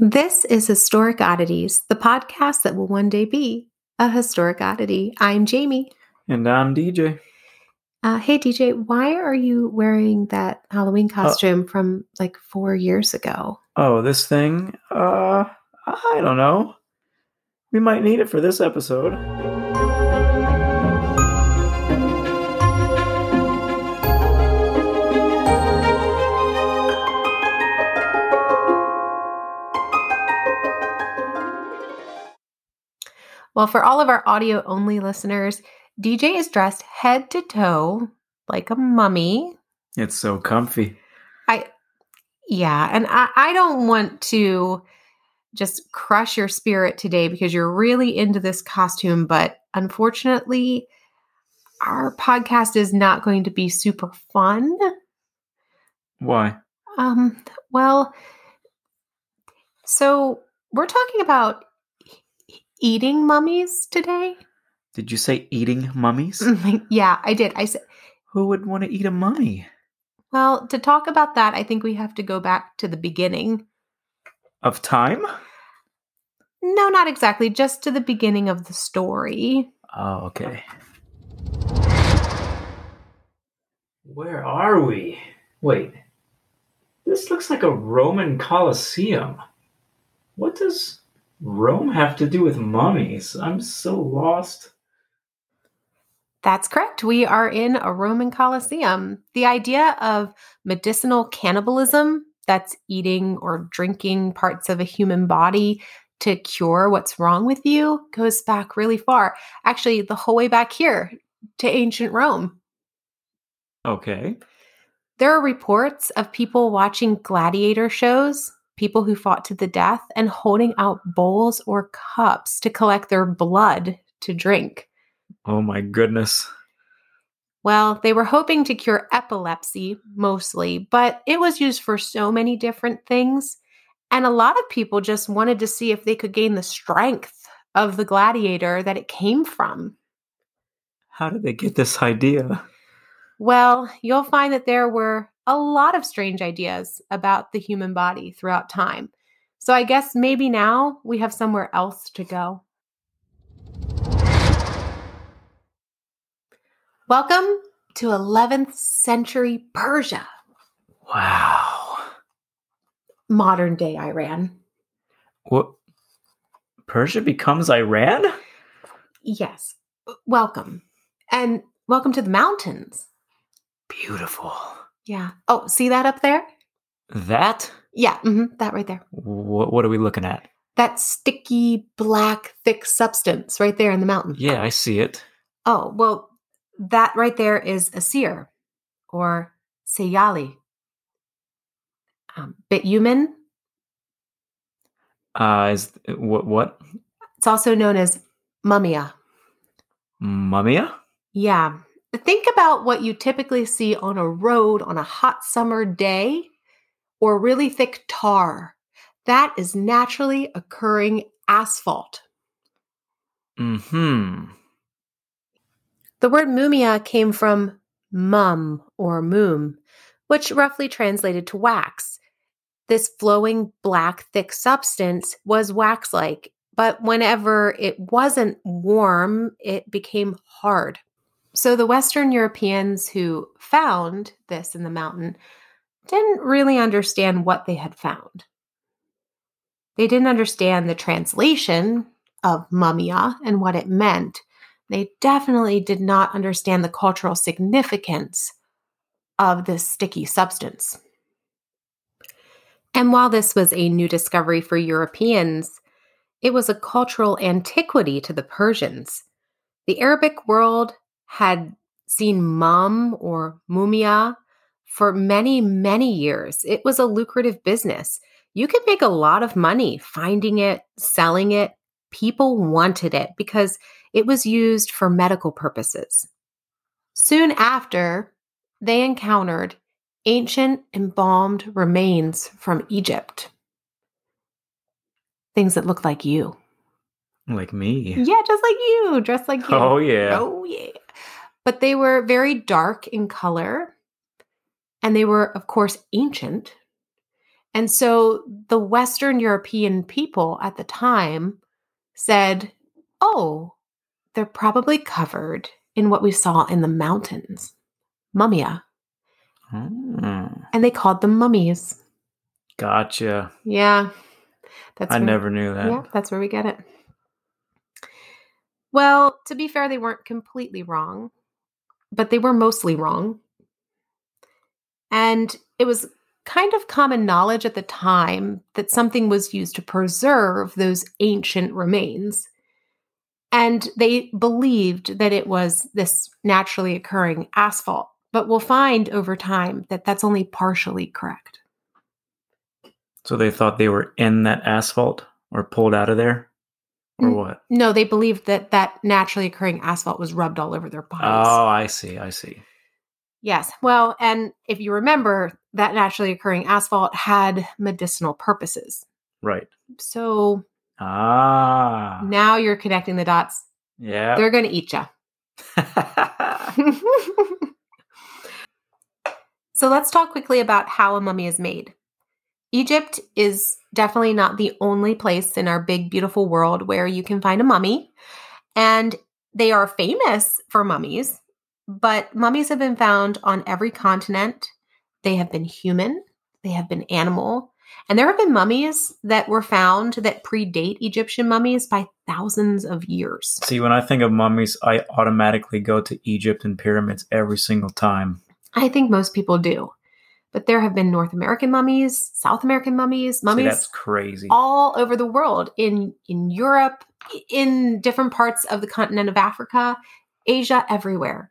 This is Historic Oddities, the podcast that will one day be a historic oddity. I'm Jamie. And I'm DJ. Uh, hey, DJ, why are you wearing that Halloween costume from like four years ago? Oh, this thing? Uh, I don't know. We might need it for this episode. Well, for all of our audio only listeners, DJ is dressed head to toe like a mummy. It's so comfy. I, yeah, and I, I don't want to just crush your spirit today because you're really into this costume, but unfortunately, our podcast is not going to be super fun. Why? Um, well, so we're talking about eating mummies today. Did you say eating mummies? Mm, yeah, I did. I said, Who would want to eat a mummy? well, to talk about that, I think we have to go back to the beginning. Of time? No, not exactly, just to the beginning of the story. Oh, okay. Where are we? Wait. This looks like a Roman Colosseum. What does Rome have to do with mummies? I'm so lost. That's correct. We are in a Roman Colosseum. The idea of medicinal cannibalism, that's eating or drinking parts of a human body to cure what's wrong with you, goes back really far. Actually, the whole way back here to ancient Rome. Okay. There are reports of people watching gladiator shows, people who fought to the death, and holding out bowls or cups to collect their blood to drink. Oh my goodness. Well, they were hoping to cure epilepsy mostly, but it was used for so many different things. And a lot of people just wanted to see if they could gain the strength of the gladiator that it came from. How did they get this idea? Well, you'll find that there were a lot of strange ideas about the human body throughout time. So I guess maybe now we have somewhere else to go. Welcome to 11th century Persia, Wow. modern day Iran. What? Persia becomes Iran? Yes, welcome. And welcome to the mountains. Beautiful. Yeah. Oh, see that up there? That? Yeah, mhm, that right there. What, what are we looking at? That sticky, black, thick substance right there in the mountain. Yeah, I see it. Oh, well, that right there is a seer or sayali. Um, bitumen. Uh, is what? What? It's also known as mumia. Mumia? Yeah. Think about what you typically see on a road on a hot summer day or really thick tar. That is naturally occurring asphalt. Hmm. The word mumia came from mum or mum, which roughly translated to wax. This flowing black, thick substance was wax like, but whenever it wasn't warm, it became hard. So the Western Europeans who found this in the mountain didn't really understand what they had found. They didn't understand the translation of mumia and what it meant. They definitely did not understand the cultural significance of this sticky substance. And while this was a new discovery for Europeans, it was a cultural antiquity to the Persians. The Arabic world had seen mum or mumia for many, many years. It was a lucrative business. You could make a lot of money finding it, selling it. People wanted it because it was used for medical purposes. Soon after, they encountered ancient embalmed remains from Egypt. Things that looked like you. Like me. Yeah, just like you, dressed like you. Oh, yeah. Oh, yeah. But they were very dark in color. And they were, of course, ancient. And so the Western European people at the time said, oh, they're probably covered in what we saw in the mountains mummia. Hmm. And they called them mummies. Gotcha. Yeah. That's I where- never knew that. Yeah, that's where we get it. Well, to be fair, they weren't completely wrong, but they were mostly wrong. And it was kind of common knowledge at the time that something was used to preserve those ancient remains. And they believed that it was this naturally occurring asphalt. But we'll find over time that that's only partially correct. So they thought they were in that asphalt or pulled out of there? Or what? No, they believed that that naturally occurring asphalt was rubbed all over their bodies. Oh, I see. I see. Yes. Well, and if you remember, that naturally occurring asphalt had medicinal purposes. Right. So Ah. now you're connecting the dots. Yeah. They're going to eat you. so let's talk quickly about how a mummy is made. Egypt is definitely not the only place in our big, beautiful world where you can find a mummy. And they are famous for mummies, but mummies have been found on every continent. They have been human, they have been animal. And there have been mummies that were found that predate Egyptian mummies by thousands of years. See, when I think of mummies, I automatically go to Egypt and pyramids every single time. I think most people do. But there have been North American mummies, South American mummies, See, mummies that's crazy. all over the world in in Europe, in different parts of the continent of Africa, Asia, everywhere.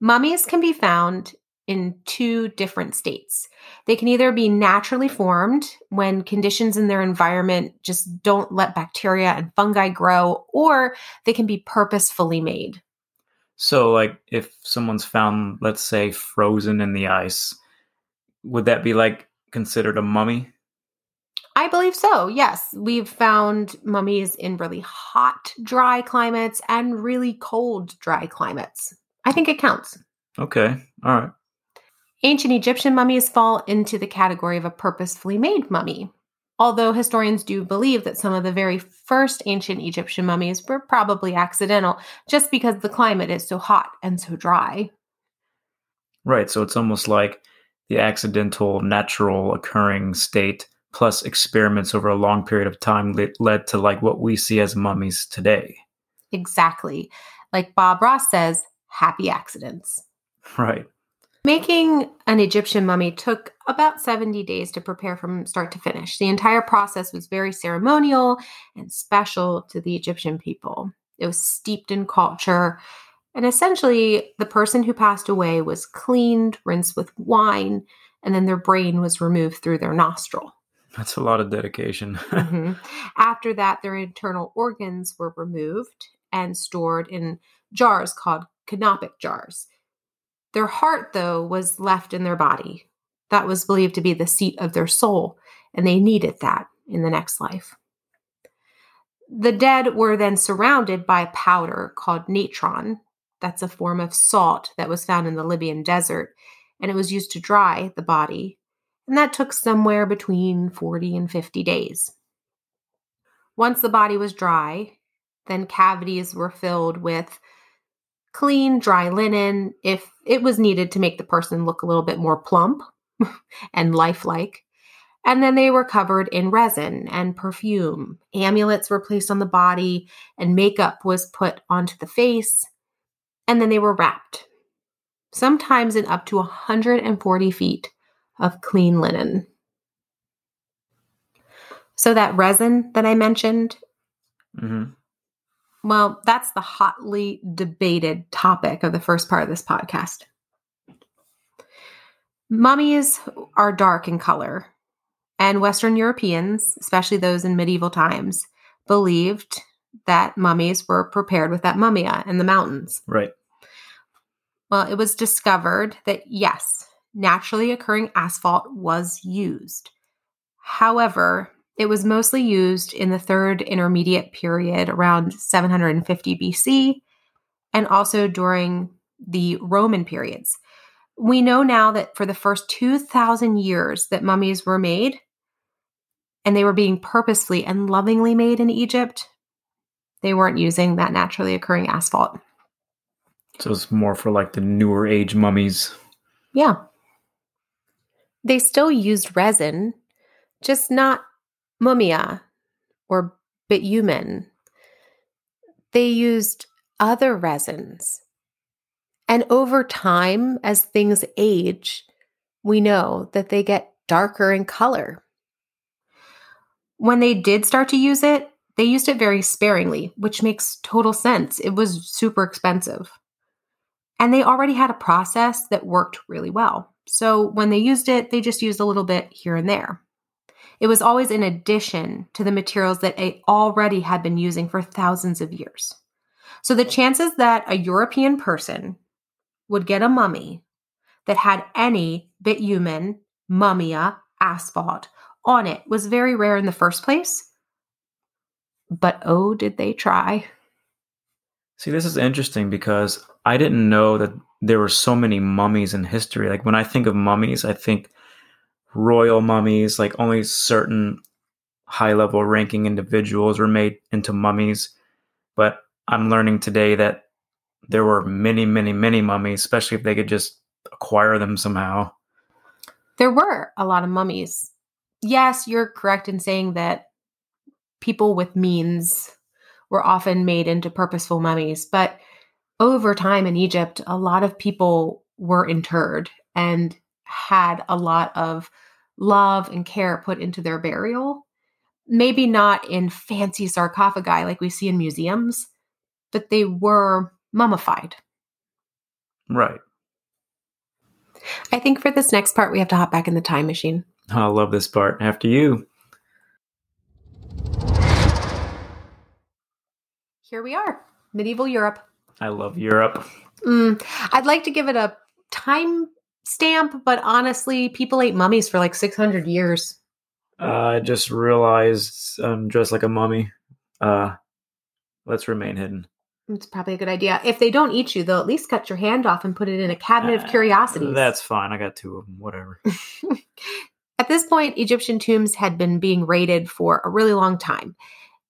Mummies can be found in two different states. They can either be naturally formed when conditions in their environment just don't let bacteria and fungi grow, or they can be purposefully made. So, like, if someone's found, let's say, frozen in the ice, would that be like considered a mummy? I believe so. Yes, we've found mummies in really hot, dry climates and really cold, dry climates. I think it counts. Okay. All right. Ancient Egyptian mummies fall into the category of a purposefully made mummy. Although historians do believe that some of the very first ancient Egyptian mummies were probably accidental just because the climate is so hot and so dry. Right. So it's almost like the accidental, natural occurring state plus experiments over a long period of time led to like what we see as mummies today. Exactly. Like Bob Ross says, happy accidents. Right. Making an Egyptian mummy took about 70 days to prepare from start to finish. The entire process was very ceremonial and special to the Egyptian people. It was steeped in culture, and essentially, the person who passed away was cleaned, rinsed with wine, and then their brain was removed through their nostril. That's a lot of dedication. Mhm. After that, their internal organs were removed and stored in jars called canopic jars. Their heart, though, was left in their body. That was believed to be the seat of their soul, and they needed that in the next life. The dead were then surrounded by a powder called natron. That's a form of salt that was found in the Libyan desert, and it was used to dry the body and that took somewhere between 40 and 50 days. Once the body was dry, then cavities were filled with clean, dry linen if it was needed to make the person look a little bit more plump and lifelike. And then they were covered in resin and perfume. Amulets were placed on the body, and makeup was put onto the face. And then they were wrapped, sometimes in up to 140 feet of clean linen. So, that resin that I mentioned, hmm well, that's the hotly debated topic of the first part of this podcast. Mummies are dark in color, and Western Europeans, especially those in medieval times, believed that mummies were prepared with that mummia in the mountains. Right. Well, it was discovered that yes, naturally occurring asphalt was used. However, it was mostly used in the third intermediate period around 750 BC and also during the Roman periods. We know now that for the first 2,000 years that mummies were made, and they were being purposefully and lovingly made in Egypt, they weren't using that naturally occurring asphalt. So it's more for like the newer age mummies. Yeah. They still used resin, just not mumia or bitumen. They used other resins. And over time, as things age, we know that they get darker in color. When they did start to use it, they used it very sparingly, which makes total sense. It was super expensive. And they already had a process that worked really well. So when they used it, they just used a little bit here and there. It was always in addition to the materials that they already had been using for thousands of years. So the chances that a European person would get a mummy that had any bitumen, mummia, asphalt on it was very rare in the first place. But oh, did they try. See, this is interesting because I didn't know that there were so many mummies in history. Like when I think of mummies, I think royal mummies, like only certain high level ranking individuals were made into mummies. But I'm learning today that there were many, many, many mummies, especially if they could just acquire them somehow. There were a lot of mummies. Yes, you're correct in saying that people with means were often made into purposeful mummies, but over time in Egypt, a lot of people were interred and had a lot of love and care put into their burial. Maybe not in fancy sarcophagi like we see in museums, but they were mummified. Right. I think for this next part, we have to hop back in the time machine. Oh, I love this part. After you. Here we are, medieval Europe. I love Europe. Mm, I'd like to give it a time stamp, but honestly, people ate mummies for like 600 years. Uh, I just realized I'm dressed like a mummy. Uh, let's remain hidden. It's probably a good idea. If they don't eat you, they'll at least cut your hand off and put it in a cabinet of Uh, curiosities. That's fine. I got two of them. Whatever. At this point, Egyptian tombs had been being raided for a really long time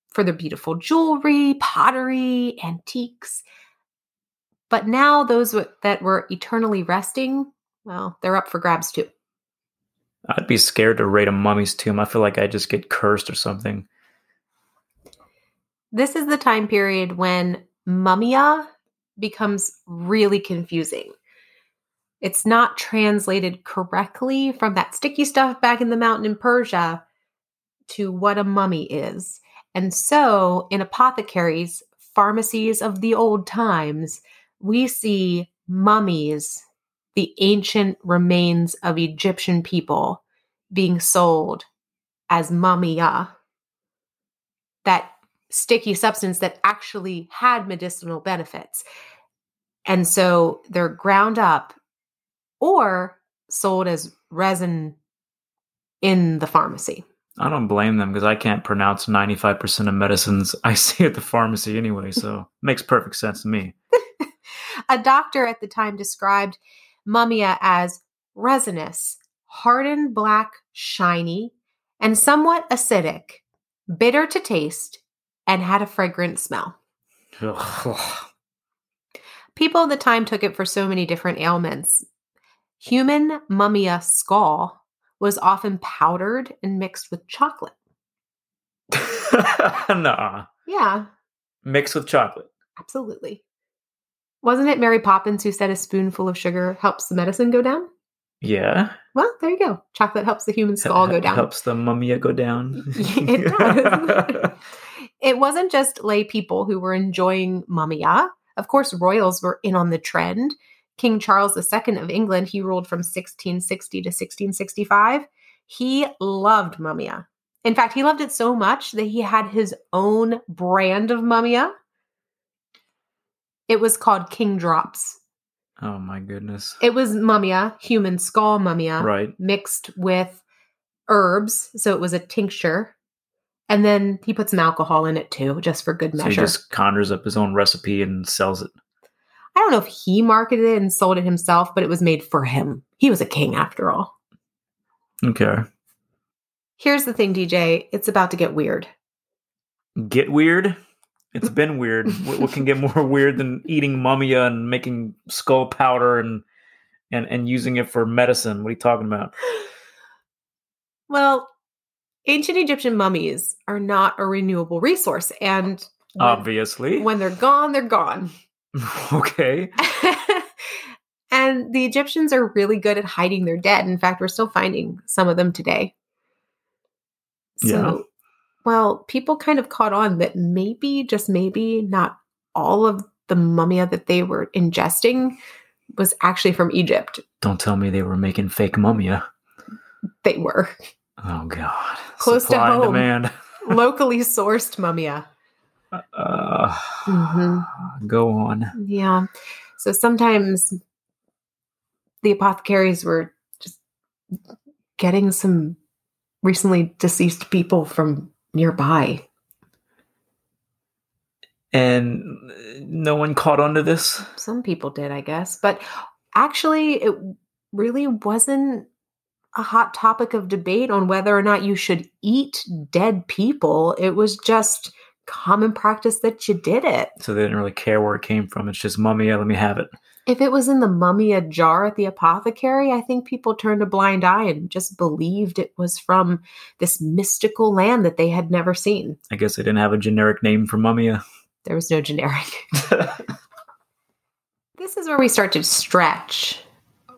for their beautiful jewelry, pottery, antiques. But now, those that were eternally resting, well, they're up for grabs too. I'd be scared to raid a mummy's tomb. I feel like I'd just get cursed or something. This is the time period when mummia becomes really confusing. It's not translated correctly from that sticky stuff back in the mountain in Persia to what a mummy is. And so, in apothecaries, pharmacies of the old times, we see mummies, the ancient remains of Egyptian people, being sold as mummia. That sticky substance that actually had medicinal benefits. And so they're ground up or sold as resin in the pharmacy. I don't blame them because I can't pronounce 95% of medicines I see at the pharmacy anyway, so makes perfect sense to me. A doctor at the time described mummia as resinous, hardened black, shiny, and somewhat acidic, bitter to taste, and had a fragrant smell. People at the time took it for so many different ailments. Human mummia skull was often powdered and mixed with chocolate. nah. Yeah, Mixed with chocolate. absolutely. Wasn't it Mary Poppins who said a spoonful of sugar helps the medicine go down? Yeah. Well, there you go. Chocolate helps the human skull go down. Helps the mummy go down. It does. It wasn't just lay people who were enjoying mummia. Of course, royals were in on the trend. King Charles II of England, he ruled from 1660 to 1665. He loved mummia. In fact, he loved it so much that he had his own brand of mummia. It was called King Drops. oh my goodness. It was mummia, human skull mummia, Right. mixed with herbs. So it was a tincture. And then he put some alcohol in it too, just for good measure. So he just conjures up his own recipe and sells it. I don't know if he marketed it and sold it himself, but it was made for him. He was a king after all. Okay. Here's the thing, DJ. It's about to get weird. Get weird. It's been weird. what, what can get more weird than eating mumia and making skull powder and and and using it for medicine? What are you talking about? Well, ancient Egyptian mummies are not a renewable resource. And when, Obviously. when they're gone, they're gone. okay. and the Egyptians are really good at hiding their dead. In fact, we're still finding some of them today. So, Yeah. Well, people kind of caught on that maybe, just maybe, not all of the mumia that they were ingesting was actually from Egypt. Don't tell me they were making fake mumia. They were Oh God. Close to Supply and home. demand. locally sourced mumia. Uh, Mhm. Go on. Yeah. So sometimes the apothecaries were just getting some recently deceased people from nearby. And no one caught on to this. Some people did, I guess. But actually, it really wasn't a hot topic of debate on whether or not you should eat dead people. It was just common practice that you did it. So they didn't really care where it came from. It's just mumia. Let me have it. If it was in the mumia jar at the apothecary, I think people turned a blind eye and just believed it was from this mystical land that they had never seen. I guess they didn't have a generic name for mumia. Uh. There was no generic. This is where we start to stretch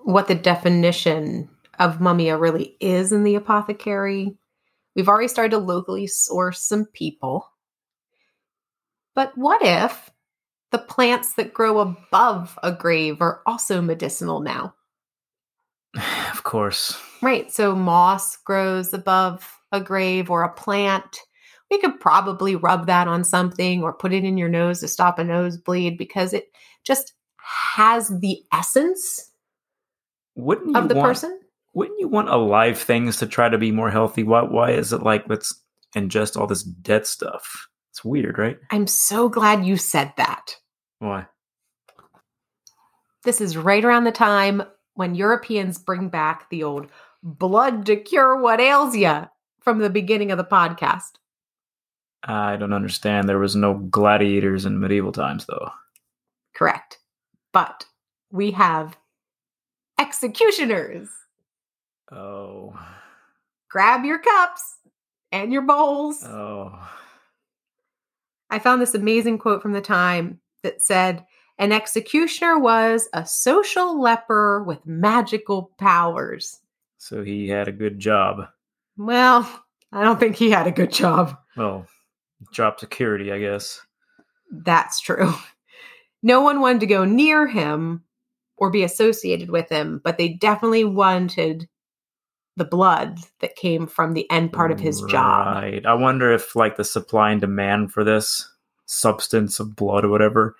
what the definition of mumia really is in the apothecary. We've already started to locally source some people. But what if the plants that grow above a grave are also medicinal now? of course. Right. So moss grows above a grave or a plant. We could probably rub that on something or put it in your nose to stop a nosebleed because it just has the essence Wouldn't you of the want, person. Wouldn't you want alive things to try to be more healthy? Why? Why is it like let's ingest all this dead stuff? It's weird, right? I'm so glad you said that. Why? This is right around the time when Europeans bring back the old blood to cure what ails ya from the beginning of the podcast. I don't understand. There was no gladiators in medieval times, though. Correct. But we have executioners. Oh, grab your cups and your bowls. oh. I found this amazing quote from the time that said, An executioner was a social leper with magical powers. So he had a good job. Well, I don't think he had a good job. Well, job security, I guess. That's true. No one wanted to go near him or be associated with him, but they definitely wanted the blood that came from the end part of his job. Right. I wonder if like the supply and demand for this substance of blood or whatever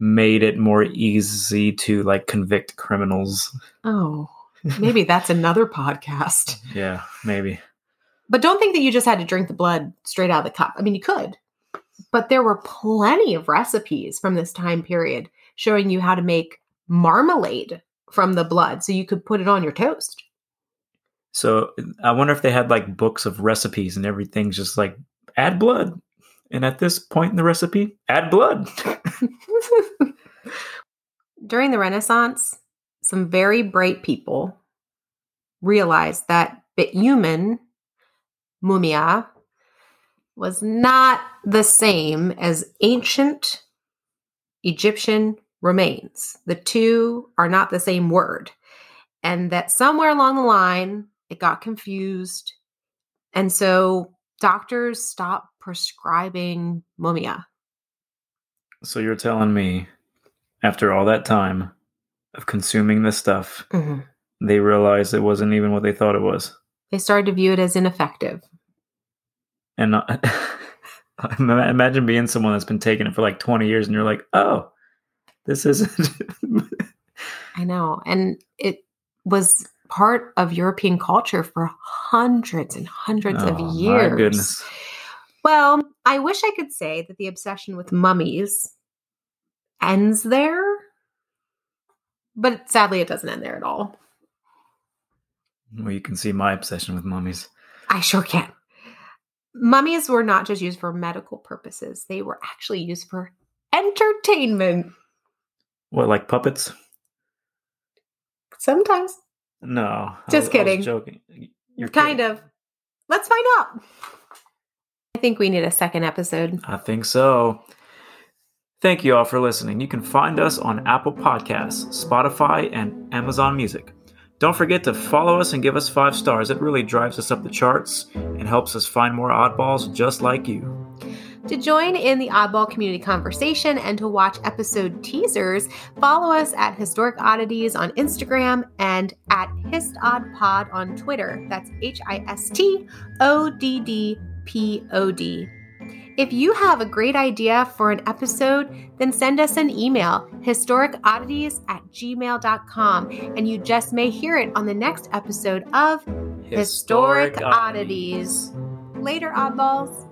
made it more easy to like convict criminals. Oh, maybe that's another podcast. Yeah, maybe. But don't think that you just had to drink the blood straight out of the cup. I mean, you could, but there were plenty of recipes from this time period showing you how to make marmalade from the blood so you could put it on your toast. So I wonder if they had like books of recipes and everything's just like add blood. And at this point in the recipe, add blood. During the Renaissance, some very bright people realized that bitumen, mumia, was not the same as ancient Egyptian remains. The two are not the same word. And that somewhere along the line, it got confused. And so doctors stopped prescribing mumia. So you're telling me after all that time of consuming this stuff, Mhm. they realized it wasn't even what they thought it was. They started to view it as ineffective. And uh, imagine being someone that's been taking it for like 20 years and you're like, oh, this isn't. I know. And it was part of European culture for hundreds and hundreds Oh, of years. goodness. Well, I wish I could say that the obsession with mummies ends there, But sadly, it doesn't end there at all. Well, you can see my obsession with mummies. I sure can. Mummies were not just used for medical purposes, they were actually used for entertainment. What, like puppets? Sometimes. No. I Just I kidding. joking. You're kind kidding. of. Let's find out. I think we need a second episode. I think so. Thank you all for listening. You can find us on Apple Podcasts, Spotify, and Amazon Music. Don't forget to follow us and give us five stars. It really drives us up the charts and helps us find more oddballs just like you. To join in the Oddball community conversation and to watch episode teasers, follow us at Historic Oddities on Instagram and at HistOddPod on Twitter. That's H I S T O D D P O D. If you have a great idea for an episode, then send us an email, historicoddities at gmail.com, and you just may hear it on the next episode of Historic Oddities. Later, oddballs.